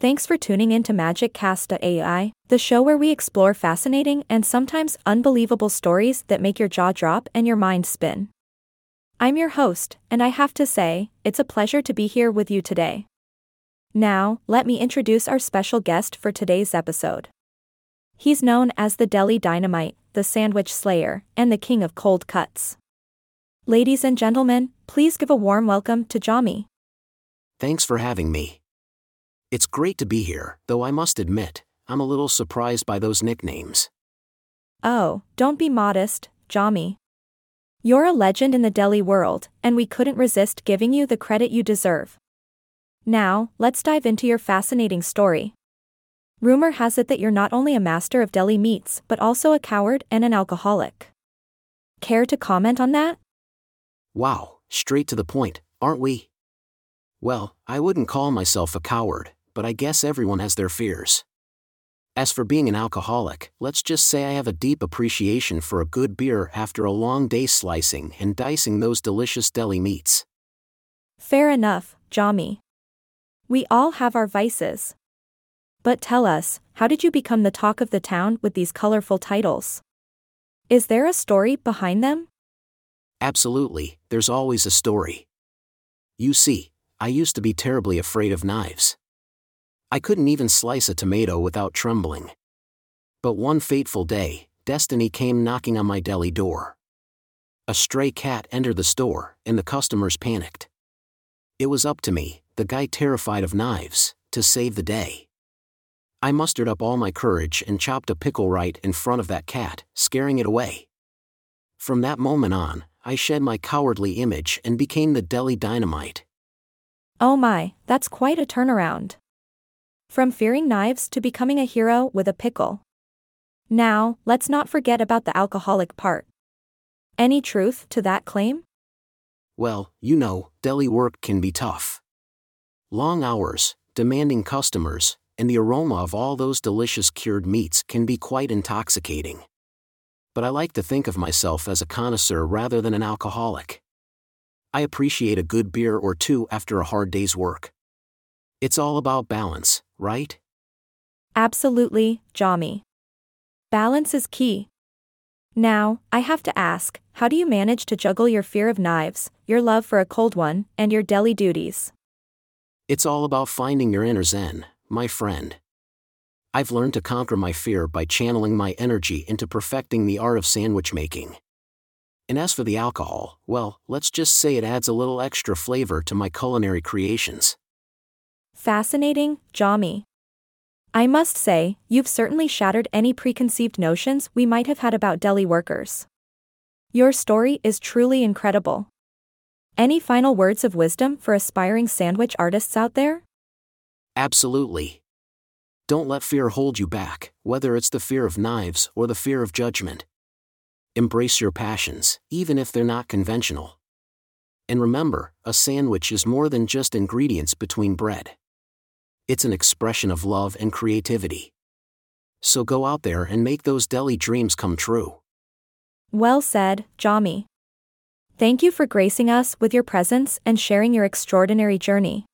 Thanks for tuning in to MagicCast.ai, the show where we explore fascinating and sometimes unbelievable stories that make your jaw drop and your mind spin. I'm your host, and I have to say, it's a pleasure to be here with you today. Now, let me introduce our special guest for today's episode. He's known as the Deli Dynamite, the Sandwich Slayer, and the King of Cold Cuts. Ladies and gentlemen, please give a warm welcome to Jommy. Thanks for having me. It's great to be here, though I must admit, I'm a little surprised by those nicknames. Oh, don't be modest, Jommy. You're a legend in the deli world, and we couldn't resist giving you the credit you deserve. Now, let's dive into your fascinating story. Rumor has it that you're not only a master of deli meats but also a coward and an alcoholic. Care to comment on that? Wow, straight to the point, aren't we? Well, I wouldn't call myself a coward, but I guess everyone has their fears. As for being an alcoholic, let's just say I have a deep appreciation for a good beer after a long day slicing and dicing those delicious deli meats. Fair enough, Jommy. We all have our vices. But tell us, how did you become the talk of the town with these colorful titles? Is there a story behind them? Absolutely, there's always a story. You see, I used to be terribly afraid of knives. I couldn't even slice a tomato without trembling. But one fateful day, destiny came knocking on my deli door. A stray cat entered the store, and the customers panicked. It was up to me, the guy terrified of knives, to save the day. I mustered up all my courage and chopped a pickle right in front of that cat, scaring it away. From that moment on, I shed my cowardly image and became the deli dynamite. Oh my, that's quite a turnaround. From fearing knives to becoming a hero with a pickle. Now, let's not forget about the alcoholic part. Any truth to that claim? Well, you know, deli work can be tough. Long hours, demanding customers, and the aroma of all those delicious cured meats can be quite intoxicating. But I like to think of myself as a connoisseur rather than an alcoholic. I appreciate a good beer or two after a hard day's work. It's all about balance, right? Absolutely, Jommy. Balance is key. Now, I have to ask how do you manage to juggle your fear of knives, your love for a cold one, and your deli duties? It's all about finding your inner zen, my friend. I've learned to conquer my fear by channeling my energy into perfecting the art of sandwich making. And as for the alcohol, well, let's just say it adds a little extra flavor to my culinary creations. Fascinating, Jommy. I must say, you've certainly shattered any preconceived notions we might have had about deli workers. Your story is truly incredible. Any final words of wisdom for aspiring sandwich artists out there? Absolutely. Don't let fear hold you back, whether it's the fear of knives or the fear of judgment. Embrace your passions, even if they're not conventional. And remember, a sandwich is more than just ingredients between bread it's an expression of love and creativity. So go out there and make those deli dreams come true. Well said, Jommy. Thank you for gracing us with your presence and sharing your extraordinary journey.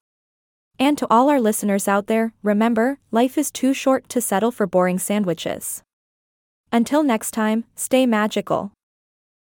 And to all our listeners out there, remember, life is too short to settle for boring sandwiches. Until next time, stay magical.